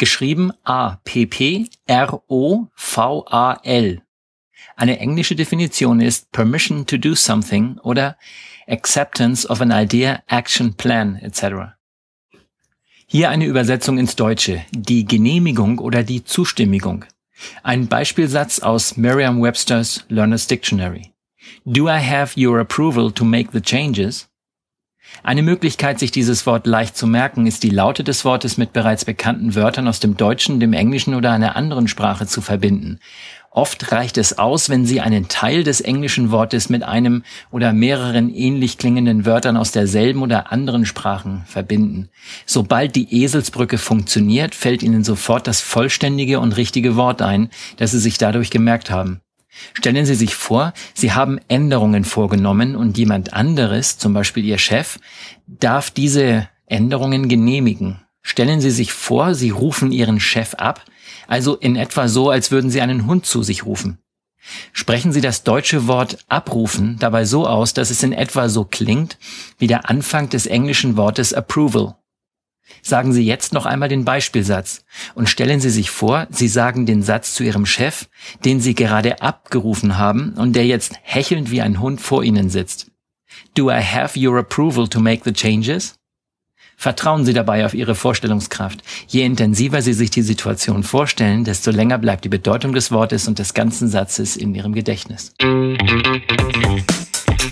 Geschrieben A-P-P-R-O-V-A-L. Eine englische Definition ist Permission to do something oder Acceptance of an idea, action, plan etc. Hier eine Übersetzung ins Deutsche. Die Genehmigung oder die Zustimmigung. Ein Beispielsatz aus Merriam-Webster's Learner's Dictionary. Do I have your approval to make the changes? Eine Möglichkeit, sich dieses Wort leicht zu merken, ist die Laute des Wortes mit bereits bekannten Wörtern aus dem Deutschen, dem Englischen oder einer anderen Sprache zu verbinden. Oft reicht es aus, wenn Sie einen Teil des englischen Wortes mit einem oder mehreren ähnlich klingenden Wörtern aus derselben oder anderen Sprachen verbinden. Sobald die Eselsbrücke funktioniert, fällt Ihnen sofort das vollständige und richtige Wort ein, das Sie sich dadurch gemerkt haben. Stellen Sie sich vor, Sie haben Änderungen vorgenommen und jemand anderes, zum Beispiel Ihr Chef, darf diese Änderungen genehmigen. Stellen Sie sich vor, Sie rufen Ihren Chef ab, also in etwa so, als würden Sie einen Hund zu sich rufen. Sprechen Sie das deutsche Wort abrufen dabei so aus, dass es in etwa so klingt wie der Anfang des englischen Wortes approval. Sagen Sie jetzt noch einmal den Beispielsatz und stellen Sie sich vor, Sie sagen den Satz zu Ihrem Chef, den Sie gerade abgerufen haben und der jetzt hechelnd wie ein Hund vor Ihnen sitzt. Do I have your approval to make the changes? Vertrauen Sie dabei auf Ihre Vorstellungskraft. Je intensiver Sie sich die Situation vorstellen, desto länger bleibt die Bedeutung des Wortes und des ganzen Satzes in Ihrem Gedächtnis.